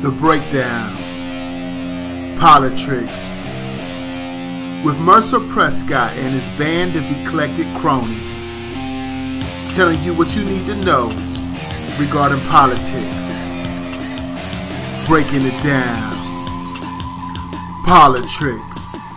The Breakdown, Politricks, with Mercer Prescott and his band of eclectic cronies, telling you what you need to know regarding politics, breaking it down, Politricks.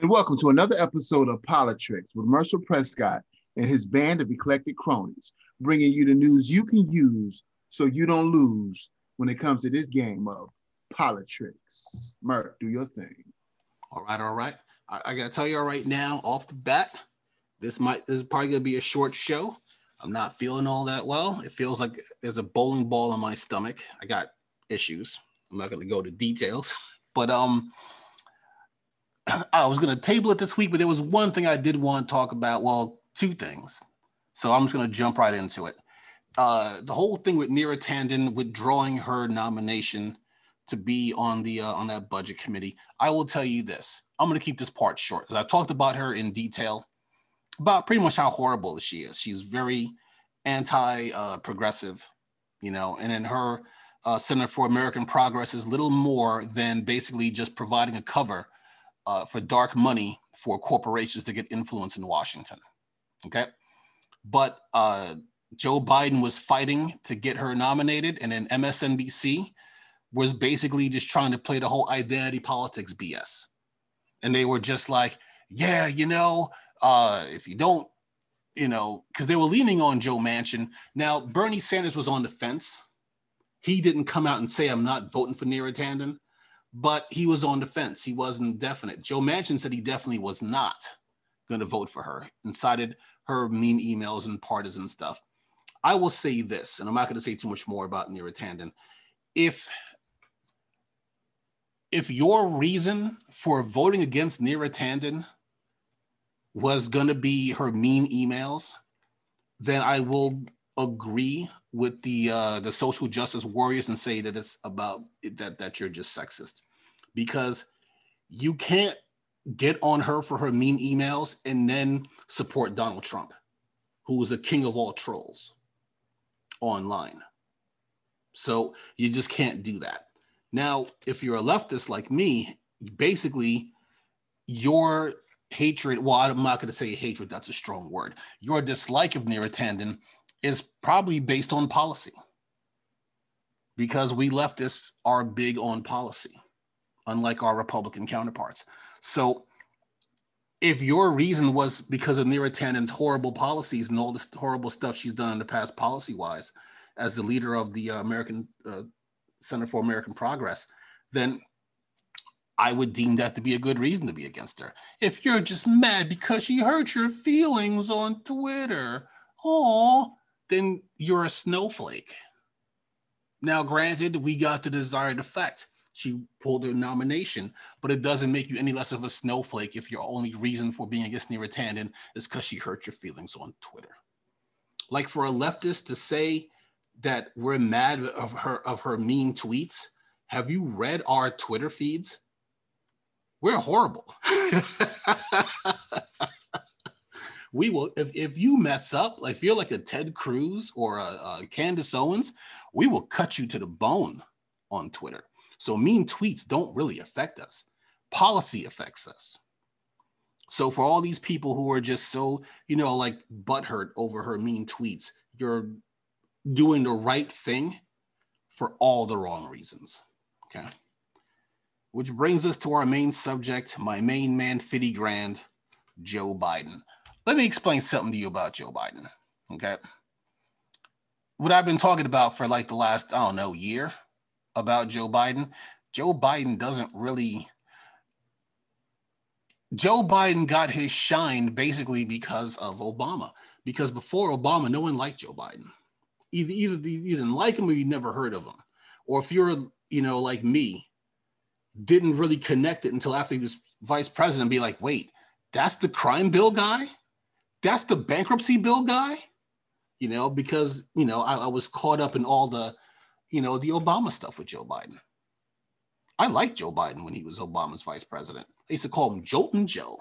And welcome to another episode of Politricks with Mercer Prescott and his band of eclectic cronies, bringing you the news you can use so you don't lose when it comes to this game of Politricks. Merc, do your thing. All right, all right. I, I gotta tell you all right now, off the bat, this might this is probably gonna be a short show. I'm not feeling all that well. It feels like there's a bowling ball in my stomach. I got issues. I'm not gonna go to details, but um I was going to table it this week, but there was one thing I did want to talk about. Well, two things. So I'm just going to jump right into it. Uh, the whole thing with Neera Tanden withdrawing her nomination to be on the uh, on that budget committee. I will tell you this. I'm going to keep this part short because I talked about her in detail about pretty much how horrible she is. She's very anti-progressive, uh, you know, and in her uh, Center for American Progress is little more than basically just providing a cover uh, for dark money for corporations to get influence in Washington. Okay. But uh, Joe Biden was fighting to get her nominated, and then MSNBC was basically just trying to play the whole identity politics BS. And they were just like, yeah, you know, uh, if you don't, you know, because they were leaning on Joe Manchin. Now, Bernie Sanders was on the fence. He didn't come out and say, I'm not voting for Neera Tanden but he was on the fence. He wasn't definite. Joe Manchin said he definitely was not going to vote for her and cited her mean emails and partisan stuff. I will say this, and I'm not going to say too much more about Neera Tanden. If if your reason for voting against Neera Tanden was going to be her mean emails, then I will agree with the uh, the social justice warriors and say that it's about that that you're just sexist because you can't get on her for her mean emails and then support Donald Trump, who is the king of all trolls online. So you just can't do that. Now, if you're a leftist like me, basically your hatred, well, I'm not going to say hatred, that's a strong word. Your dislike of Neera Tanden is probably based on policy because we leftists are big on policy, unlike our Republican counterparts. So if your reason was because of Neera Tanden's horrible policies and all this horrible stuff she's done in the past policy wise as the leader of the uh, American uh, Center for American Progress, then I would deem that to be a good reason to be against her. If you're just mad because she hurt your feelings on Twitter, oh, then you're a snowflake. Now, granted, we got the desired effect. She pulled her nomination, but it doesn't make you any less of a snowflake if your only reason for being against Neera is because she hurt your feelings on Twitter. Like for a leftist to say that we're mad of her of her mean tweets, have you read our Twitter feeds? We're horrible. we will if, if you mess up like if you're like a ted cruz or a, a candace owens we will cut you to the bone on twitter. So mean tweets don't really affect us. Policy affects us. So for all these people who are just so you know like butthurt over her mean tweets you're doing the right thing for all the wrong reasons okay? Which brings us to our main subject my main man fitty grand joe biden let me explain something to you about Joe Biden. Okay. What I've been talking about for like the last, I don't know, year about Joe Biden, Joe Biden doesn't really. Joe Biden got his shine basically because of Obama. Because before Obama, no one liked Joe Biden. Either, either you didn't like him or you never heard of him. Or if you're, you know, like me, didn't really connect it until after he was vice president, be like, wait, that's the crime bill guy? That's the bankruptcy bill guy, you know, because, you know, I, I, was caught up in all the, you know, the Obama stuff with Joe Biden. I liked Joe Biden when he was Obama's vice president. I used to call him Joltin' Joe,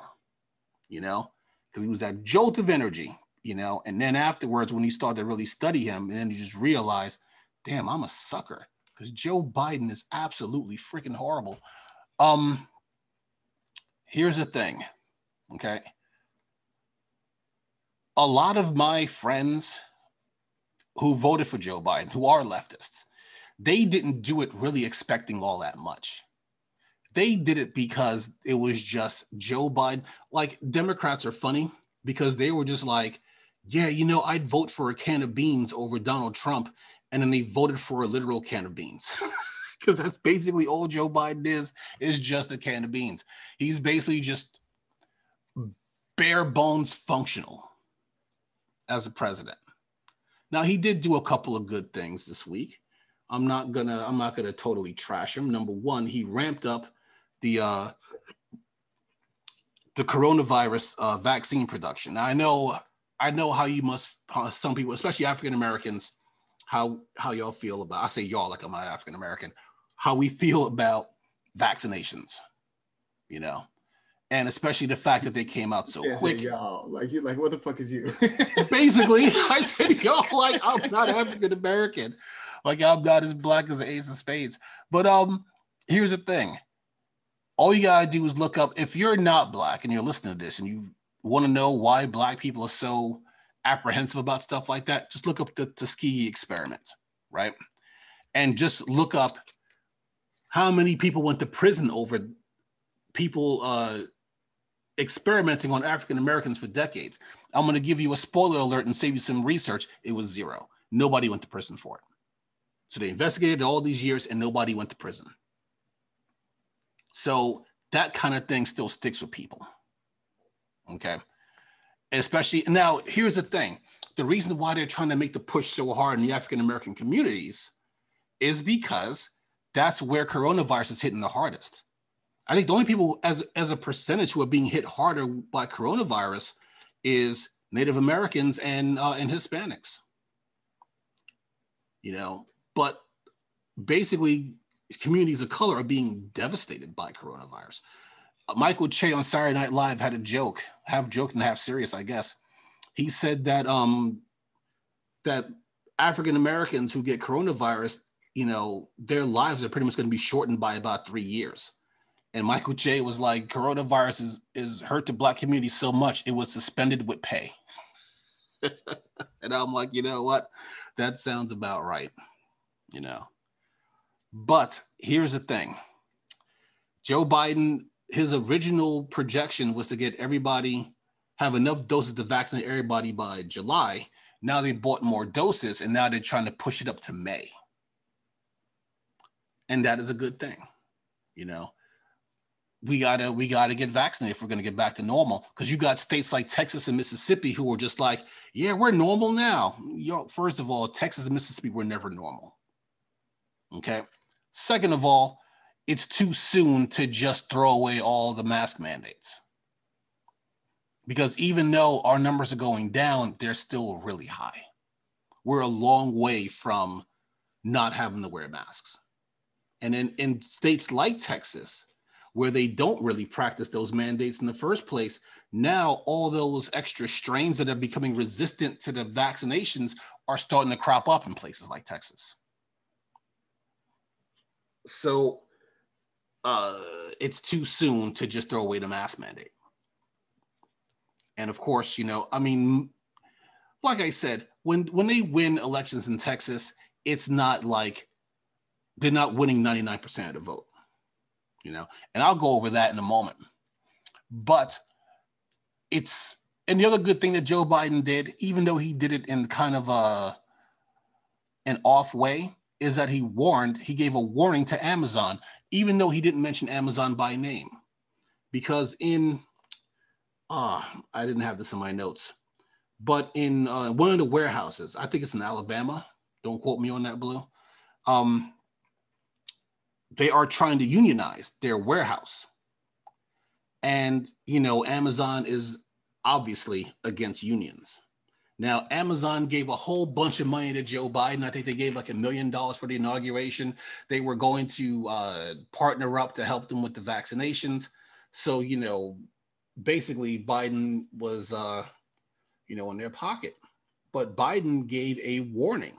you know, because he was that jolt of energy. you know. And then afterwards, when you start to really study him, and then you just realize, damn, I'm a sucker because Joe Biden is absolutely freaking horrible. Um, here's the thing, okay. A lot of my friends who voted for Joe Biden, who are leftists, they didn't do it really expecting all that much. They did it because it was just Joe Biden. Like Democrats are funny because they were just like, yeah, you know, I'd vote for a can of beans over Donald Trump. And then they voted for a literal can of beans. Because that's basically all Joe Biden is, is just a can of beans. He's basically just bare bones functional as a president. Now he did do a couple of good things this week. I'm not gonna I'm not gonna totally trash him. Number one, he ramped up the uh, the coronavirus uh, vaccine production. Now I know I know how you must uh, some people, especially African Americans, how how y'all feel about. I say y'all like I'm not African American. How we feel about vaccinations, you know, and especially the fact that they came out so quick. Y'all, like you, like what the fuck is you? Basically, I said y'all like I'm not African American, like I'm not as black as the Ace of Spades. But um, here's the thing: all you gotta do is look up. If you're not black and you're listening to this and you want to know why black people are so apprehensive about stuff like that, just look up the Tuskegee experiment, right? And just look up how many people went to prison over people uh, experimenting on African Americans for decades. I'm going to give you a spoiler alert and save you some research. It was zero. Nobody went to prison for it. So they investigated all these years and nobody went to prison. So that kind of thing still sticks with people. Okay. Especially now, here's the thing the reason why they're trying to make the push so hard in the African American communities is because that's where coronavirus is hitting the hardest. I think the only people as, as a percentage who are being hit harder by coronavirus is Native Americans and uh, and Hispanics. You know, but basically communities of color are being devastated by coronavirus. Michael Che on Saturday Night Live had a joke, half joke and half serious, I guess. He said that um that African Americans who get coronavirus, you know, their lives are pretty much going to be shortened by about three years. And Michael Che was like, coronavirus is is hurt the black community so much it was suspended with pay. and I'm like, you know what? That sounds about right. You know. But here's the thing. Joe Biden his original projection was to get everybody have enough doses to vaccinate everybody by July. Now they bought more doses and now they're trying to push it up to May. And that is a good thing. You know, we gotta we gotta get vaccinated if we're gonna get back to normal. Because you got states like Texas and Mississippi who are just like, yeah, we're normal now. Know, first of all, Texas and Mississippi were never normal. Okay. Second of all, it's too soon to just throw away all the mask mandates. Because even though our numbers are going down, they're still really high. We're a long way from not having to wear masks. And in, in states like Texas, where they don't really practice those mandates in the first place, now all those extra strains that are becoming resistant to the vaccinations are starting to crop up in places like Texas. So uh, it's too soon to just throw away the mask mandate. And of course, you know, I mean, like I said, when when they win elections in Texas, it's not like they're not winning 99% of the vote, you know. And I'll go over that in a moment. But it's and the other good thing that Joe Biden did, even though he did it in kind of a an off way, is that he warned, he gave a warning to Amazon even though he didn't mention Amazon by name. Because in, uh, I didn't have this in my notes, but in uh, one of the warehouses, I think it's in Alabama, don't quote me on that, Blue, um, they are trying to unionize their warehouse. And, you know, Amazon is obviously against unions. Now, Amazon gave a whole bunch of money to Joe Biden. I think they gave like a million dollars for the inauguration. They were going to uh, partner up to help them with the vaccinations. So, you know, basically, Biden was uh, you know, in their pocket. But Biden gave a warning.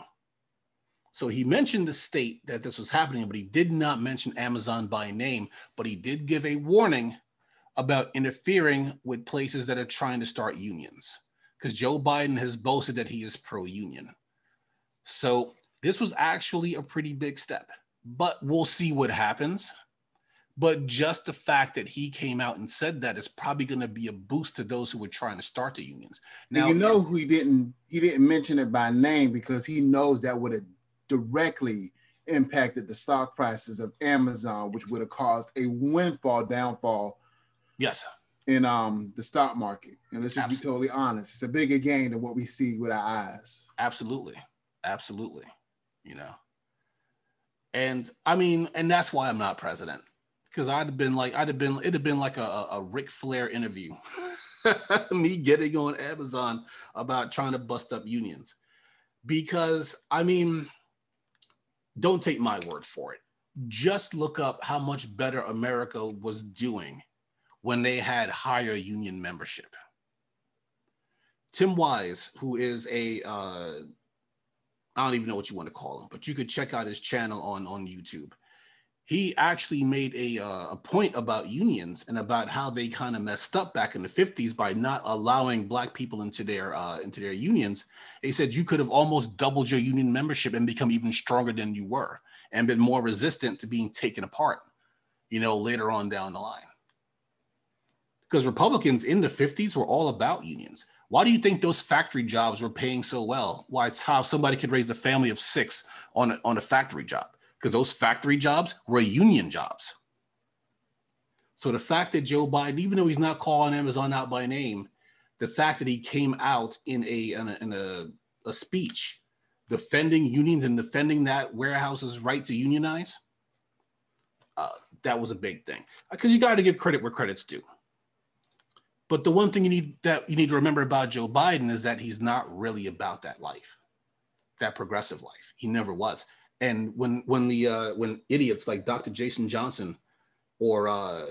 So he mentioned the state that this was happening, but he did not mention Amazon by name, but he did give a warning about interfering with places that are trying to start unions because Joe Biden has boasted that he is pro union. So this was actually a pretty big step, but we'll see what happens. But just the fact that he came out and said that is probably going to be a boost to those who were trying to start the unions. Now you know he didn't he didn't mention it by name because he knows that would have directly impacted the stock prices of Amazon, which would have caused a windfall downfall. Yes. In um the stock market. And let's just Absolutely. be totally honest. It's a bigger gain than what we see with our eyes. Absolutely. Absolutely. You know. And I mean, and that's why I'm not president because I'd have been like, I'd have been, it'd have been like a, a Ric Flair interview. Me getting on Amazon about trying to bust up unions. Because, I mean, don't take my word for it. Just look up how much better America was doing when they had higher union membership. Tim Wise, who is a uh, I don't even know what you want to call him, but you could check out his channel on on YouTube he actually made a, uh, a point about unions and about how they kind of messed up back in the 50s by not allowing black people into their uh, into their unions. He said you could have almost doubled your union membership and become even stronger than you were and been more resistant to being taken apart you know later on down the line. Because republicans in the 50s were all about unions. Why do you think those factory jobs were paying so well? Why it's how somebody could raise a family of six on a, on a factory job because those factory jobs were union jobs. So the fact that Joe Biden, even though he's not calling Amazon out by name, the fact that he came out in a in a, in a, a speech defending unions and defending that warehouse's right to unionize, uh, that was a big thing. Because you got to give credit where credit's due. But the one thing you need that you need to remember about Joe Biden is that he's not really about that life, that progressive life. He never was and when when the uh, when idiots like Dr. Jason Johnson or uh,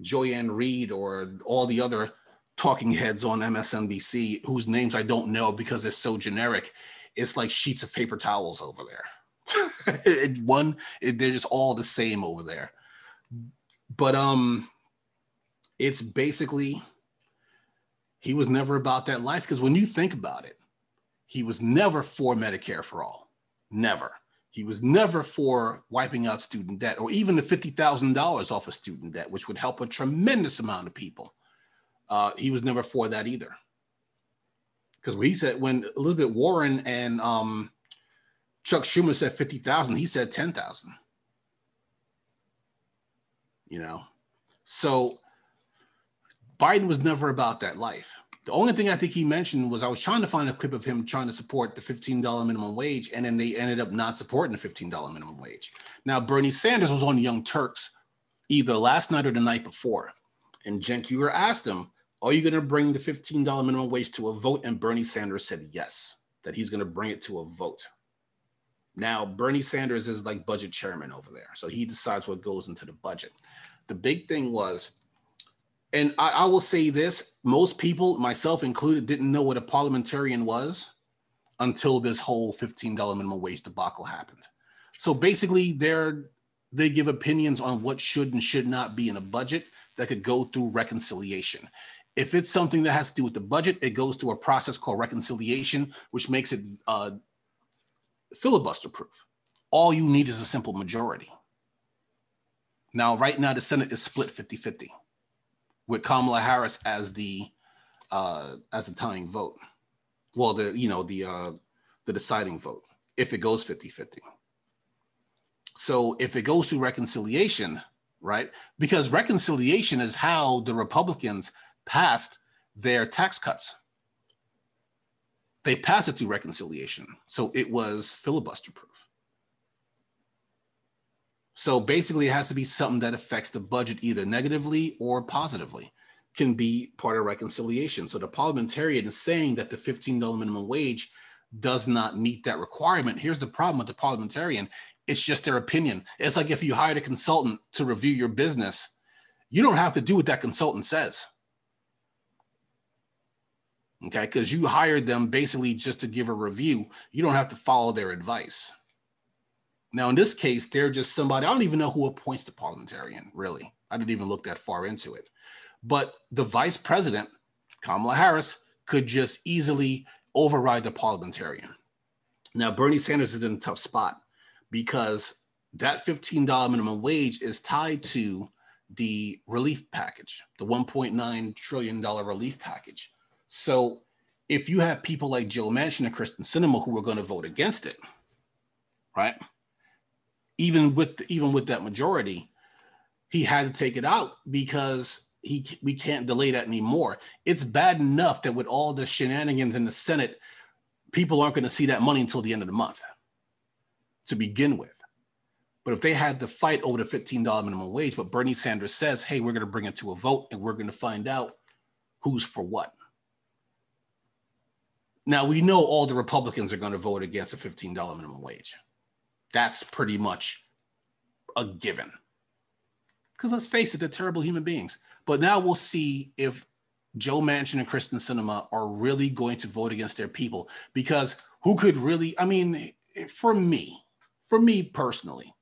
Joy-Ann Reid or all the other talking heads on MSNBC whose names I don't know because they're so generic, it's like sheets of paper towels over there. it, one, it, they're just all the same over there. But um, it's basically he was never about that life because when you think about it, he was never for Medicare for all, never he was never for wiping out student debt or even the $50,000 off of student debt, which would help a tremendous amount of people. Uh, he was never for that either. Because he said when Elizabeth Warren and um, Chuck Schumer said 50,000, he said 10,000. You know, so Biden was never about that life. The only thing I think he mentioned was I was trying to find a clip of him trying to support the $15 minimum wage, and then they ended up not supporting the $15 minimum wage. Now, Bernie Sanders was on Young Turks either last night or the night before. And Cenk Uygur asked him, Are you going to bring the $15 minimum wage to a vote? And Bernie Sanders said yes, that he's going to bring it to a vote. Now, Bernie Sanders is like budget chairman over there. So he decides what goes into the budget. The big thing was and I, I, will say this most people, myself included, didn't know what a parliamentarian was until this whole $15 minimum wage debacle happened. So basically, they're they give opinions on what should and should not be in a budget that could go through reconciliation. If it's something that has to do with the budget, it goes through a process called reconciliation, which makes it uh, filibuster proof. All you need is a simple majority. Now, right now, the Senate is split 50 50 with Kamala Harris as the uh, as the tying vote. Well, the you know the uh, the deciding vote if it goes 50-50. So if it goes to reconciliation, right? Because reconciliation is how the Republicans passed their tax cuts. They passed it through reconciliation. So it was filibuster proof. So basically, it has to be something that affects the budget either negatively or positively, can be part of reconciliation. So the parliamentarian is saying that the $15 minimum wage does not meet that requirement. Here's the problem with the parliamentarian it's just their opinion. It's like if you hired a consultant to review your business, you don't have to do what that consultant says. Okay, because you hired them basically just to give a review. You don't have to follow their advice. Now, in this case, they're just somebody, I don't even know who appoints the parliamentarian, really. I didn't even look that far into it. But the vice president, Kamala Harris, could just easily override the parliamentarian. Now, Bernie Sanders is in a tough spot because that $15 minimum wage is tied to the relief package, the $1.9 trillion relief package. So if you have people like Joe Manchin and Kyrsten Sinema who are going to vote against it, right? Even with even with that majority, he had to take it out because he we can't delay that anymore. It's bad enough that with all the shenanigans in the Senate, people aren't going to see that money until the end of the month to begin with. But if they had to fight over the $15 minimum wage, but Bernie Sanders says, hey, we're going to bring it to a vote and we're going to find out who's for what. Now, we know all the Republicans are going to vote against a $15 minimum wage. That's pretty much a given. Because let's face it, they're terrible human beings. But now we'll see if Joe Manchin and Kyrsten Sinema are really going to vote against their people. Because who could really, I mean, for me, for me personally,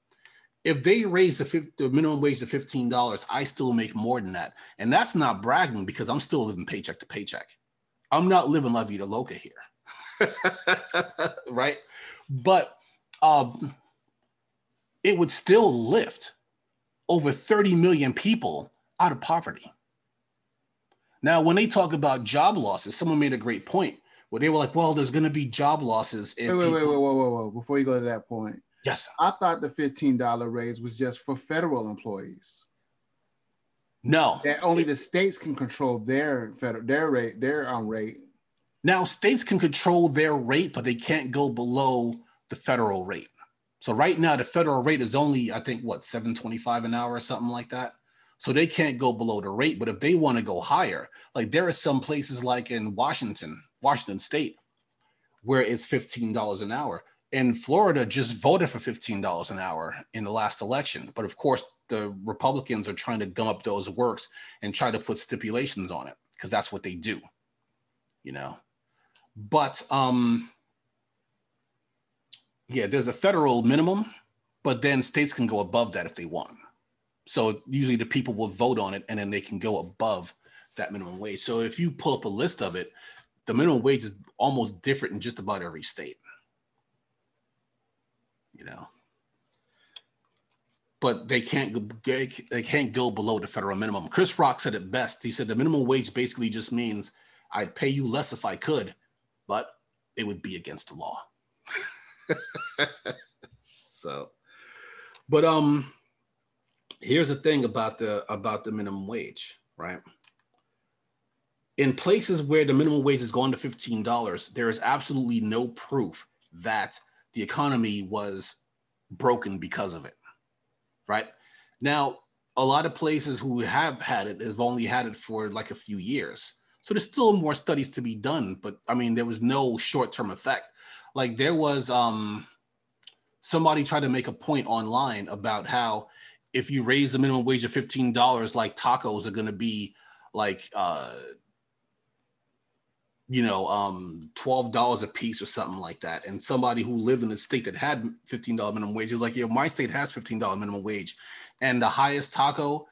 if they raise the, the minimum wage to $15, I still make more than that. And that's not bragging because I'm still living paycheck to paycheck. I'm not living La Vida Loca here. right? But um, it would still lift over 30 million people out of poverty. Now, when they talk about job losses, someone made a great point where they were like, well, there's going to be job losses. If wait, wait, wait, wait, wait, wait, wait. Before you go to that point, Yes. I thought the $15 raise was just for federal employees. No. That only the states can control their federal their rate, their um, rate. Now states can control their rate, but they can't go below the federal rate. So right now the federal rate is only, I think, what, 725 an hour or something like that. So they can't go below the rate. But if they want to go higher, like there are some places like in Washington, Washington State, where it's $15 an hour and Florida just voted for $15 an hour in the last election. But of course, the Republicans are trying to gum up those works and try to put stipulations on it because that's what they do, you know. But um, yeah, there's a federal minimum, but then states can go above that if they want. So usually the people will vote on it and then they can go above that minimum wage. So if you pull up a list of it, the minimum wage is almost different in just about every state you know. But they can't they can't go below the federal minimum. Chris Rock said it best. He said the minimum wage basically just means I'd pay you less if I could, but it would be against the law. so, but um, here's the thing about the about the minimum wage, right? In places where the minimum wage has gone to fifteen dollars, there is absolutely no proof that the economy was broken because of it. Right now, a lot of places who have had it have only had it for like a few years. So there's still more studies to be done, but I mean, there was no short-term effect. Like there was um somebody tried to make a point online about how if you raise the minimum wage of $15, like tacos are gonna be like uh you know, um, twelve dollars a piece or something like that. And somebody who lived in a state that had fifteen dollar minimum wage is like, yeah, my state has fifteen dollar minimum wage, and the highest taco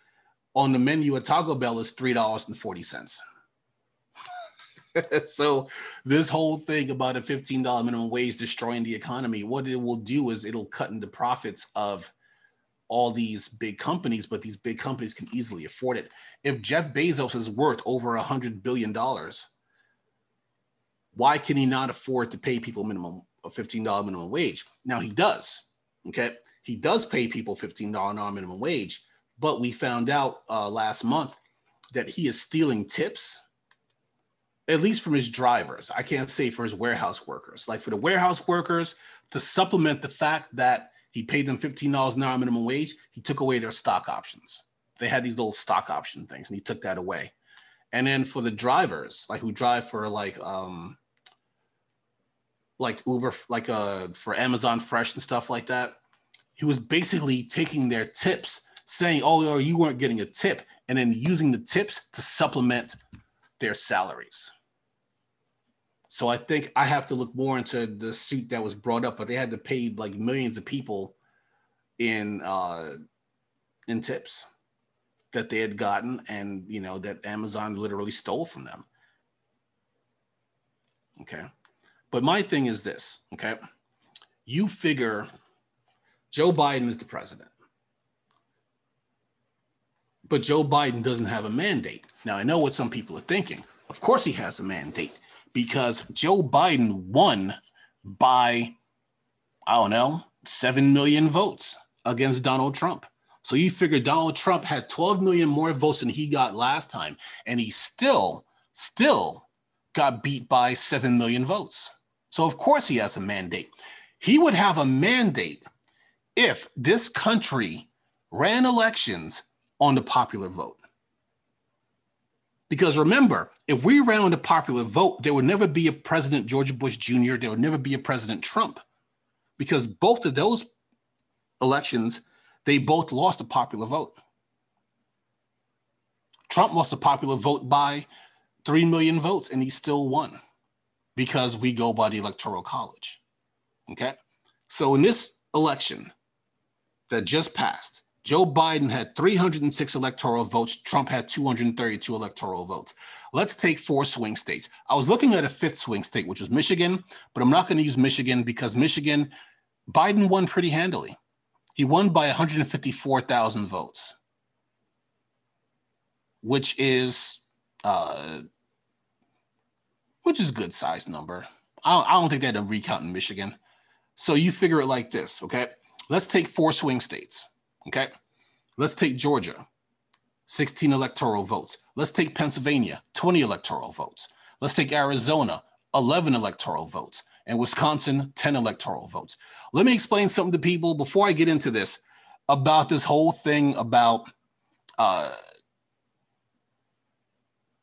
on the menu at Taco Bell is three dollars and forty cents. so this whole thing about a fifteen dollar minimum wage destroying the economy, what it will do is it'll cut into profits of all these big companies, but these big companies can easily afford it. If Jeff Bezos is worth over a hundred billion dollars why can he not afford to pay people minimum a $15 minimum wage? Now he does. Okay. He does pay people $15 minimum wage, but we found out uh, last month that he is stealing tips, at least from his drivers. I can't say for his warehouse workers. Like for the warehouse workers, to supplement the fact that he paid them $15 an hour minimum wage, he took away their stock options. They had these little stock option things and he took that away. And then for the drivers, like who drive for like um, like Uber, like uh for Amazon Fresh and stuff like that. He was basically taking their tips, saying, "Oh, you weren't getting a tip," and then using the tips to supplement their salaries. So I think I have to look more into the suit that was brought up, but they had to pay like millions of people in uh in tips that they had gotten and you know that Amazon literally stole from them. Okay. But my thing is this, okay? You figure Joe Biden is the president. But Joe Biden doesn't have a mandate. Now, I know what some people are thinking. Of course, he has a mandate because Joe Biden won by, I don't know, 7 million votes against Donald Trump. So you figure Donald Trump had 12 million more votes than he got last time, and he still, still got beat by 7 million votes. So of course he has a mandate. He would have a mandate if this country ran elections on the popular vote. Because remember, if we ran on the popular vote, there would never be a President George Bush Jr., there would never be a President Trump. Because both of those elections, they both lost a popular vote. Trump lost a popular vote by 3 million votes and he still won because we go by the Electoral College. Okay. So in this election that just passed, Joe Biden had 306 electoral votes. Trump had 232 electoral votes. Let's take four swing states. I was looking at a fifth swing state, which was Michigan, but I'm not going to use Michigan because Michigan, Biden won pretty handily. He won by 154,000 votes, which is uh, which is good size number. I don't, I don't think they had a recount in Michigan. So you figure it like this, okay? Let's take four swing states. Okay. Let's take Georgia, 16 electoral votes. Let's take Pennsylvania, 20 electoral votes. Let's take Arizona, 11 electoral votes. And Wisconsin, 10 electoral votes. Let me explain something to people before I get into this about this whole thing about, uh,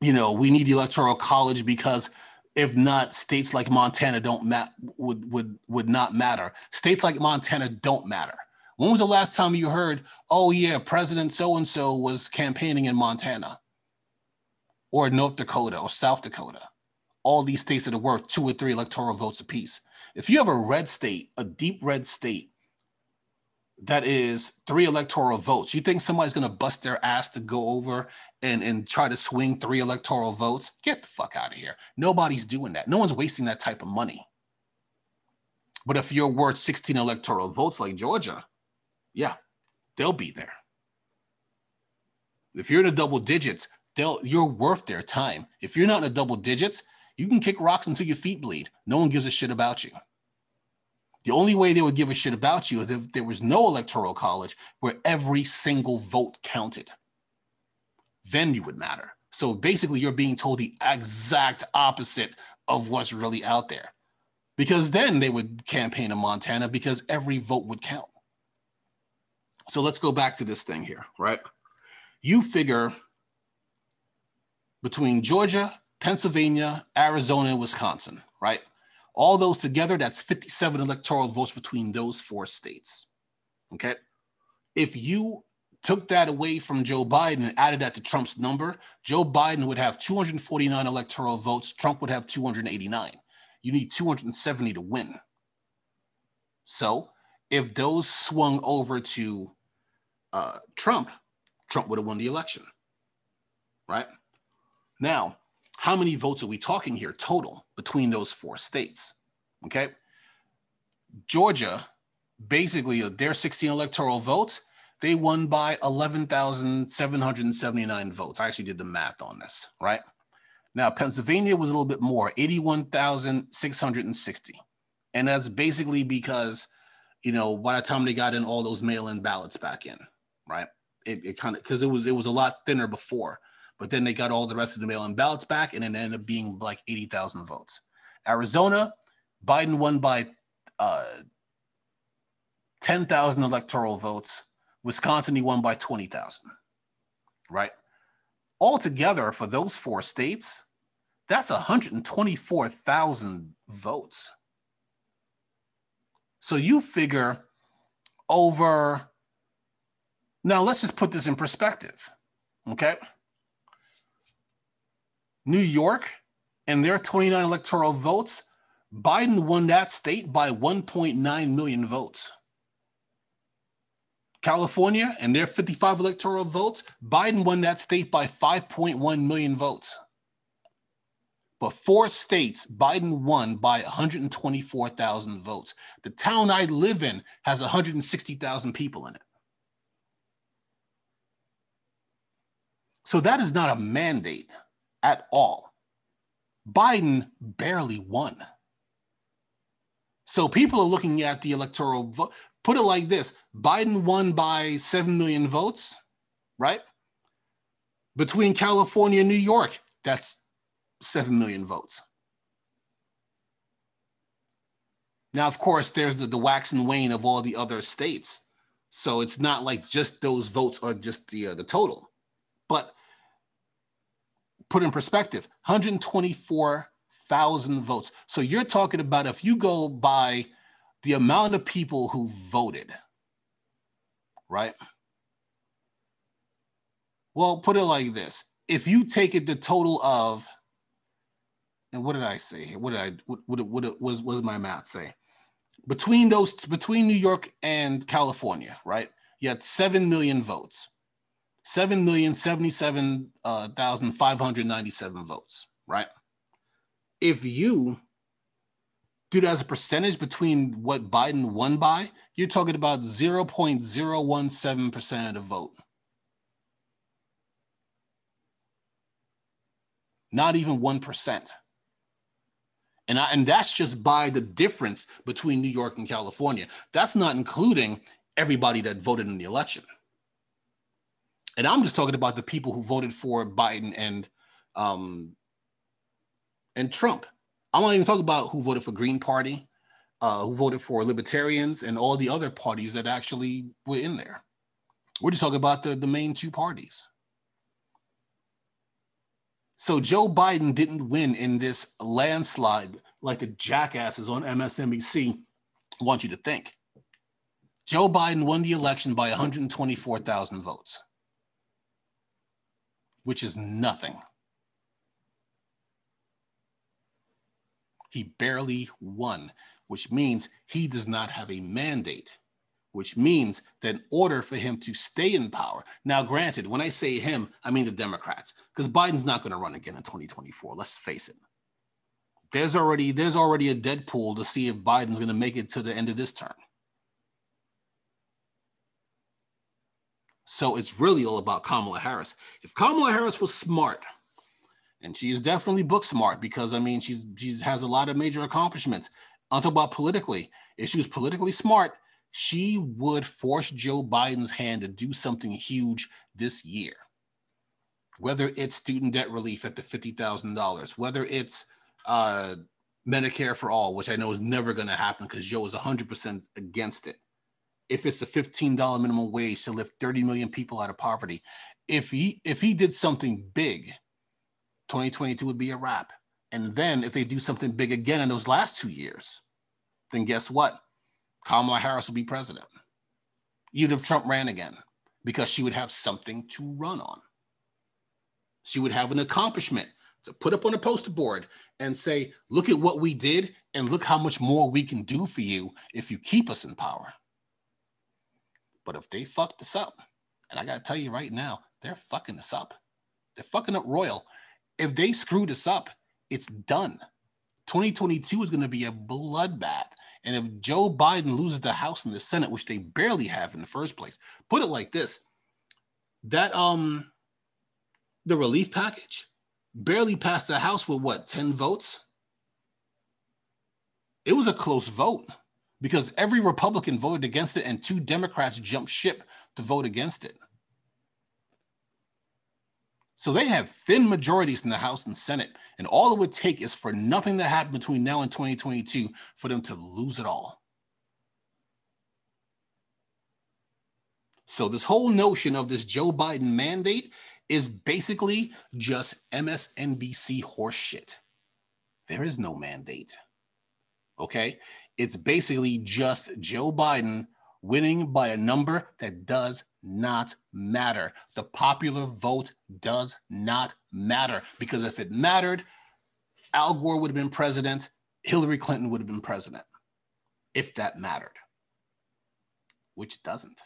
you know, we need the electoral college because if not, states like Montana don't mat would would would not matter. States like Montana don't matter. When was the last time you heard, oh, yeah, President so and so was campaigning in Montana or North Dakota or South Dakota? All these states that are worth two or three electoral votes apiece. If you have a red state, a deep red state that is three electoral votes, you think somebody's going to bust their ass to go over and, and try to swing three electoral votes? Get the fuck out of here. Nobody's doing that. No one's wasting that type of money. But if you're worth 16 electoral votes like Georgia, yeah, they'll be there. If you're in the double digits, they'll you're worth their time. If you're not in the double digits, you can kick rocks until your feet bleed. No one gives a shit about you. The only way they would give a shit about you is if there was no electoral college where every single vote counted. Then you would matter. So basically, you're being told the exact opposite of what's really out there. Because then they would campaign in Montana because every vote would count. So let's go back to this thing here, right? You figure between Georgia, Pennsylvania, Arizona, and Wisconsin, right? All those together, that's 57 electoral votes between those four states. Okay. If you took that away from Joe Biden and added that to Trump's number, Joe Biden would have 249 electoral votes. Trump would have 289. You need 270 to win. So if those swung over to uh, Trump, Trump would have won the election. Right? Now, how many votes are we talking here total between those four states? Okay. Georgia, basically, uh, their 16 electoral votes, they won by 11,779 votes. I actually did the math on this, right? Now, Pennsylvania was a little bit more, 81,660. And that's basically because you know, by the time they got in all those mail-in ballots back in, right? It, it kind of because it was it was a lot thinner before, but then they got all the rest of the mail-in ballots back, and it ended up being like eighty thousand votes. Arizona, Biden won by uh, ten thousand electoral votes. Wisconsin, he won by twenty thousand. Right. Altogether, for those four states, that's 124,000 votes. So you figure over. Now let's just put this in perspective. Okay. New York and their 29 electoral votes, Biden won that state by 1.9 million votes. California and their 55 electoral votes, Biden won that state by 5.1 million votes. But four states, Biden won by 124,000 votes. The town I live in has 160,000 people in it. So that is not a mandate at all. Biden barely won. So people are looking at the electoral vote. Put it like this Biden won by 7 million votes, right? Between California and New York, that's 7 million votes. Now, of course, there's the, the wax and wane of all the other states. So it's not like just those votes are just the, uh, the total. But put in perspective 124,000 votes. So you're talking about if you go by the amount of people who voted, right? Well, put it like this if you take it the total of, and what did I say? What did I, what, what, what, was, what did my math say? Between those, between New York and California, right? You had 7 million votes, 7,077,597 uh, votes, right? If you do that as a percentage between what Biden won by, you're talking about 0.017% of the vote. Not even 1%. And, I, and that's just by the difference between New York and California. That's not including everybody that voted in the election. And I'm just talking about the people who voted for Biden and um, and Trump. I'm not even talking about who voted for Green Party, uh, who voted for Libertarians, and all the other parties that actually were in there. We're just talking about the, the main two parties. So Joe Biden didn't win in this landslide like the jackasses on MSNBC want you to think. Joe Biden won the election by 124,000 votes, which is nothing. He barely won, which means he does not have a mandate, which means that in order for him to stay in power, now, granted, when I say him, I mean the Democrats, because Biden's not going to run again in 2024. Let's face it. There's already there's already a Deadpool to see if Biden's going to make it to the end of this term. So it's really all about Kamala Harris. If Kamala Harris was smart, and she is definitely book smart because I mean she's she has a lot of major accomplishments. I'm talking about politically. If she was politically smart, she would force Joe Biden's hand to do something huge this year. Whether it's student debt relief at the fifty thousand dollars, whether it's uh, Medicare for all, which I know is never going to happen because Joe is 100% against it. If it's a $15 minimum wage to lift 30 million people out of poverty, if he if he did something big 2022 would be a wrap. And then if they do something big again in those last two years, then guess what? Kamala Harris will be president. Even if Trump ran again, because she would have something to run on. She would have an accomplishment to put up on a poster board and say, look at what we did and look how much more we can do for you if you keep us in power. But if they fucked this up, and I got to tell you right now, they're fucking this up. They're fucking up royal if they screw this up, it's done. 2022 is to be a bloodbath. And if Joe Biden loses the House and the Senate, which they barely have in the first place, put it like this: that um, the relief package barely passed the House with what 10 votes. It was a close vote because every Republican voted against it, and two Democrats jumped ship to vote against it. So they have thin majorities in the House and Senate. And all it would take is for nothing to happen between now and 2022 for them to lose it all. So this whole notion of this Joe Biden mandate is basically just MSNBC horseshit. There is no mandate. Okay? It's basically just Joe Biden winning by a number that does not matter. The popular vote does not matter because if it mattered, Al Gore would have been president, Hillary Clinton would have been president, if that mattered, which doesn't.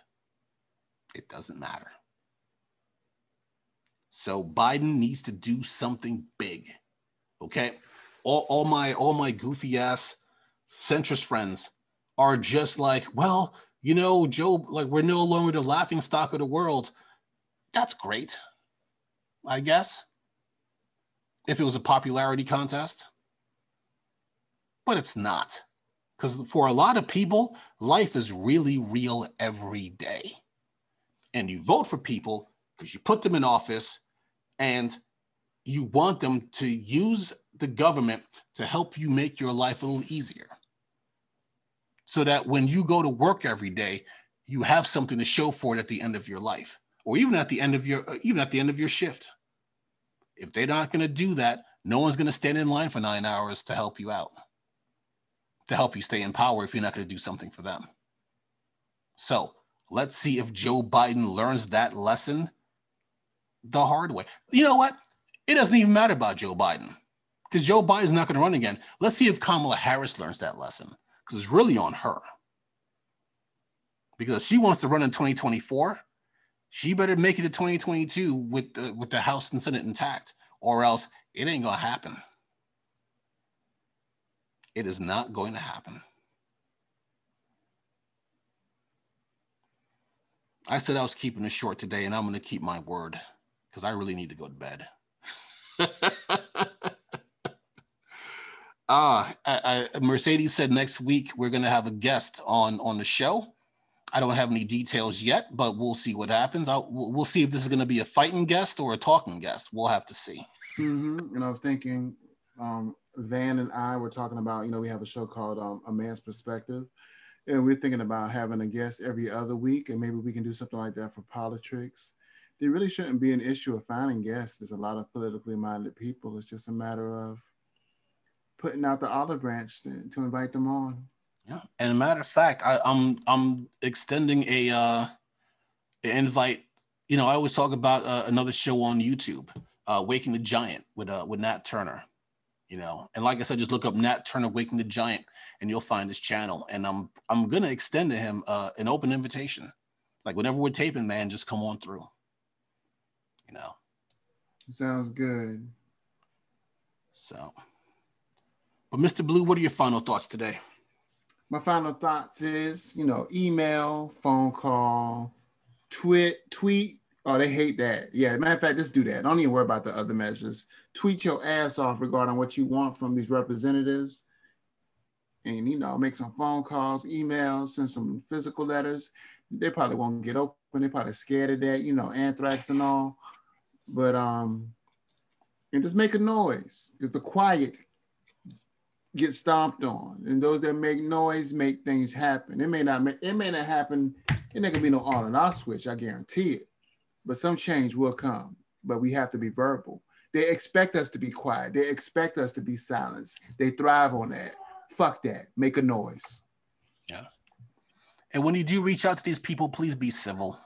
It doesn't matter. So Biden needs to do something big. Okay. All, all my all my goofy ass centrist friends are just like, well, you know, Joe, like we're no longer the laughing stock of the world. That's great, I guess. If it was a popularity contest. But it's not. Because for a lot of people, life is really real every day. And you vote for people because you put them in office and you want them to use the government to help you make your life a little easier so that when you go to work every day, you have something to show for it at the end of your life or even at the end of your uh, even at the end of your shift. If they're not going to do that, no one's going to stand in line for 9 hours to help you out. To help you stay in power if you're not going to do something for them. So, let's see if Joe Biden learns that lesson the hard way. You know what? It doesn't even matter about Joe Biden because Joe Biden's not going to run again. Let's see if Kamala Harris learns that lesson because it's really on her. Because if she wants to run in 2024, she better make it to 2022 with the, with the House and Senate intact, or else it ain't gonna happen. It is not going to happen. I said I was keeping it short today, and I'm going to keep my word because I really need to go to bed. Uh, I, I, Mercedes said next week we're going to have a guest on on the show. I don't have any details yet, but we'll see what happens. I'll, we'll see if this is going to be a fighting guest or a talking guest. We'll have to see. Mm-hmm. You know, I'm thinking um, Van and I were talking about, you know, we have a show called um, A Man's Perspective, and we're thinking about having a guest every other week, and maybe we can do something like that for politics. There really shouldn't be an issue of finding guests. There's a lot of politically minded people. It's just a matter of putting out the olive branch to, to invite them on. Yeah, and a matter of fact, I, am I'm, I'm extending a uh, an invite. You know, I always talk about uh, another show on YouTube, uh, Waking the Giant with uh, with Nat Turner. You know, and like I said, just look up Nat Turner Waking the Giant, and you'll find his channel. And I'm I'm gonna extend to him uh, an open invitation, like whenever we're taping, man, just come on through. You know. Sounds good. So. But Mr. Blue, what are your final thoughts today? My final thoughts is, you know, email, phone call, tweet, tweet. Oh, they hate that. Yeah, matter of fact, just do that. Don't even worry about the other measures. Tweet your ass off regarding what you want from these representatives. And you know, make some phone calls, emails, send some physical letters. They probably won't get open. They're probably scared of that, you know, anthrax and all. But um, and just make a noise because the quiet get stomped on, and those that make noise make things happen. It may not make, it may not happen. It ain't be no on and off switch. I guarantee it. But some change will come. But we have to be verbal. They expect us to be quiet. They expect us to be silenced. They thrive on that. Fuck that. Make a noise. Yeah. And when you do reach out to these people, please be civil.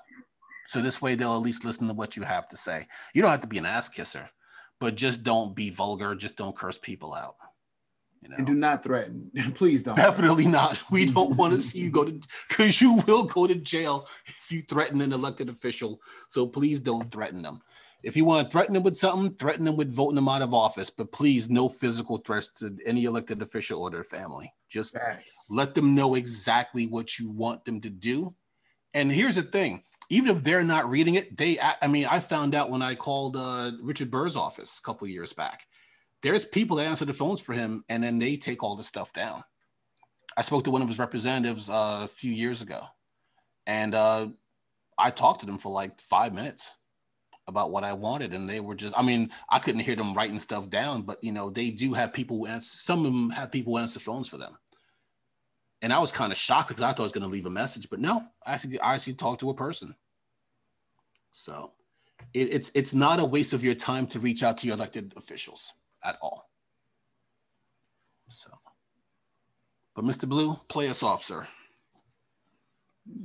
So this way they'll at least listen to what you have to say. You don't have to be an ass kisser, but just don't be vulgar. Just don't curse people out. You know? And do not threaten. Please don't. Definitely not. We don't want to see you go to because you will go to jail if you threaten an elected official. So please don't threaten them. If you want to threaten them with something, threaten them with voting them out of office. But please, no physical threats to any elected official or their family. Just Thanks. let them know exactly what you want them to do. And here's the thing: even if they're not reading it, they. I mean, I found out when I called uh, Richard Burr's office a couple years back there's people that answer the phones for him and then they take all the stuff down. I spoke to one of his representatives uh, a few years ago and uh, I talked to them for like five minutes about what I wanted. And they were just, I mean, I couldn't hear them writing stuff down, but you know, they do have people who answer, some of them have people answer phones for them. And I was kind of shocked because I thought I was going to leave a message, but no, I actually, I actually talked to a person. So it, it's, it's not a waste of your time to reach out to your elected officials at all. So, but Mr. Blue, play us off, sir.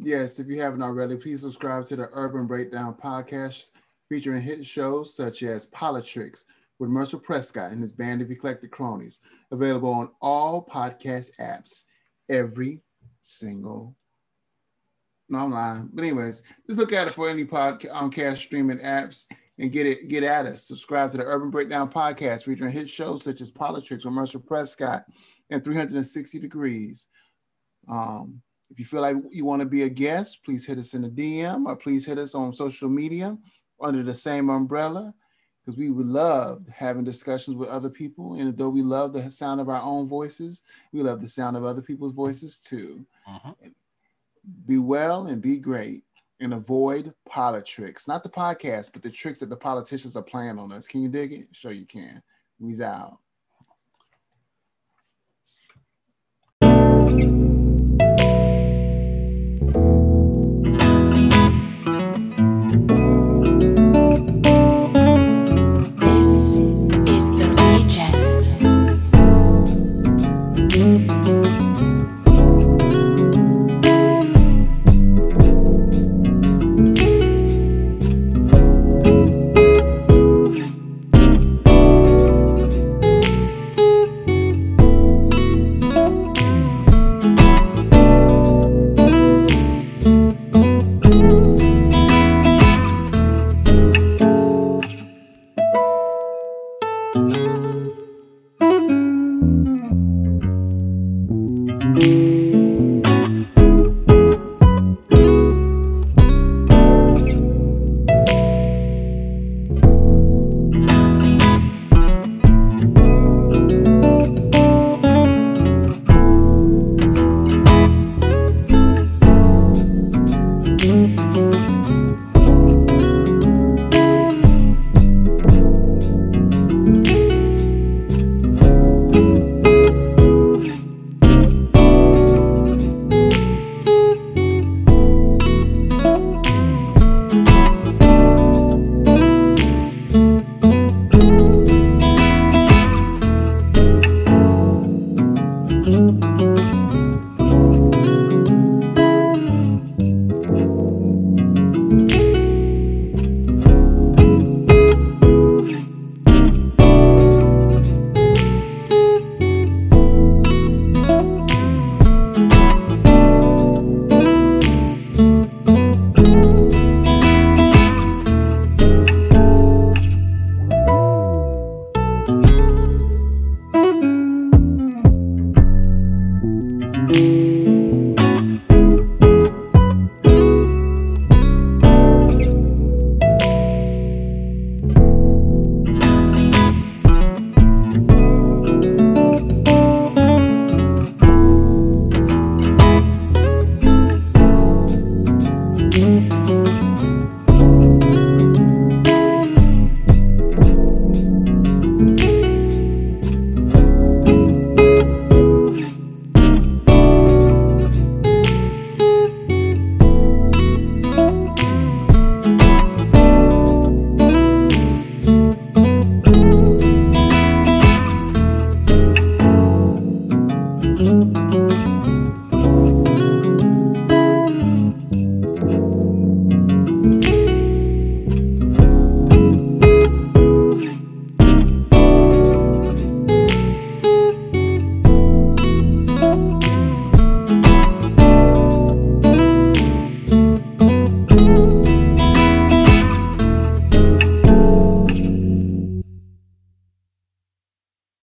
Yes, if you haven't already, please subscribe to the Urban Breakdown podcast featuring hit shows such as Poli-Tricks with Mercer Prescott and his band of eclectic cronies, available on all podcast apps every single. No, I'm lying. But anyways, just look at it for any podcast streaming apps and get it get at us. Subscribe to the Urban Breakdown podcast featuring hit shows such as Poli-Tricks with Mercer Prescott and 360 Degrees. Um, if you feel like you want to be a guest, please hit us in the DM or please hit us on social media under the same umbrella because we would love having discussions with other people. And though we love the sound of our own voices, we love the sound of other people's voices too. Uh-huh. Be well and be great and avoid politics. Not the podcast, but the tricks that the politicians are playing on us. Can you dig it? Sure, you can. We's out.